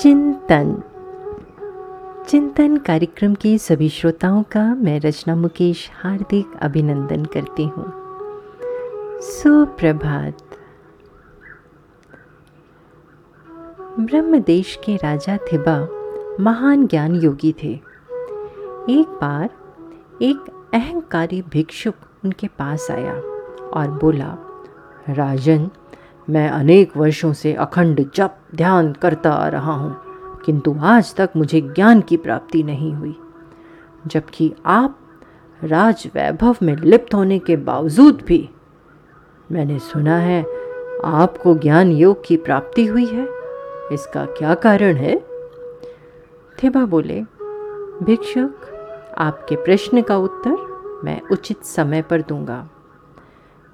चिंतन। चिंतन कार्यक्रम के सभी श्रोताओं का मैं रचना मुकेश हार्दिक अभिनंदन करती हूँ। सुप्रभात। ब्रह्म देश के राजा थिबा महान ज्ञान योगी थे। एक बार एक अहंकारी भिक्षुक उनके पास आया और बोला, राजन मैं अनेक वर्षों से अखंड जप ध्यान करता आ रहा हूँ, किंतु आज तक मुझे ज्ञान की प्राप्ति नहीं हुई। जबकि आप राज वैभव में लिप्त होने के बावजूद भी मैंने सुना है आपको ज्ञान योग की प्राप्ति हुई है। इसका क्या कारण है? थेबा बोले, भिक्षुक, आपके प्रश्न का उत्तर मैं उचित समय पर दूँगा।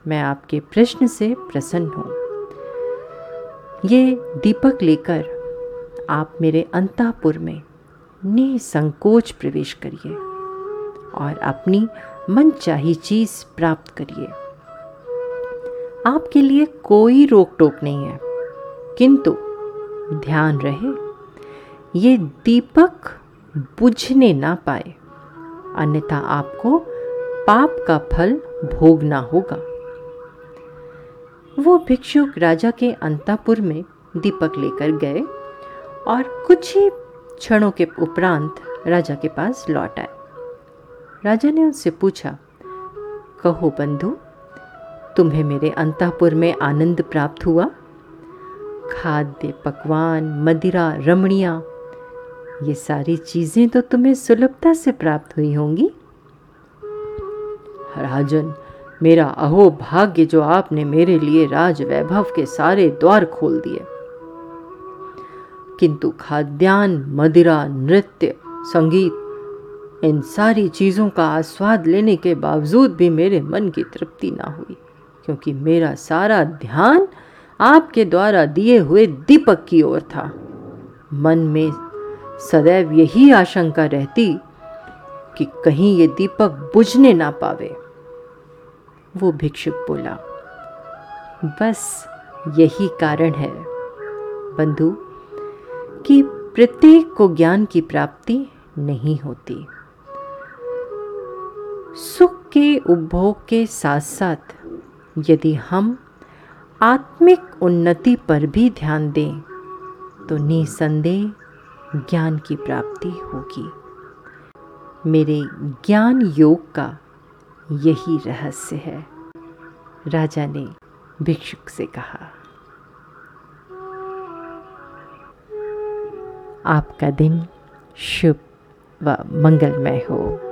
मैं आपके प्रश्न से प्रसन्न हूँ। ये दीपक लेकर आप मेरे अंतापुर में निसंकोच प्रवेश करिए और अपनी मन चाही चीज़ प्राप्त करिए। आपके लिए कोई रोक टोक नहीं है, किंतु ध्यान रहे, ये दीपक बुझने ना पाए, अन्यथा आपको पाप का फल भोगना होगा। वो भिक्षुक राजा के अंतापुर में दीपक लेकर गए और कुछ ही क्षणों के उपरांत राजा के पास लौट आए। राजा ने उनसे पूछा, कहो बंधु, तुम्हें मेरे अंतापुर में आनंद प्राप्त हुआ? खाद्य, पकवान, मदिरा, रमणिया, ये सारी चीज़ें तो तुम्हें सुलभता से प्राप्त हुई होंगी? राजन मेरा अहो भाग्य जो आपने मेरे लिए राज वैभव के सारे द्वार खोल दिए। किंतु खाद्यान्न, मदिरा, नृत्य, संगीत, इन सारी चीज़ों का आस्वाद लेने के बावजूद भी मेरे मन की तृप्ति ना हुई, क्योंकि मेरा सारा ध्यान आपके द्वारा दिए हुए दीपक की ओर था। मन में सदैव यही आशंका रहती कि कहीं ये दीपक बुझने ना पावे। वो भिक्षुक बोला, बस यही कारण है, बंधु, कि प्रत्येक को ज्ञान की प्राप्ति नहीं होती। सुख के उपभोग के साथ साथ यदि हम आत्मिक उन्नति पर भी ध्यान दें तो निसंदेह ज्ञान की प्राप्ति होगी। मेरे ज्ञान योग का यही रहस्य है। राजा ने भिक्षुक से कहा आपका दिन शुभ व मंगलमय हो।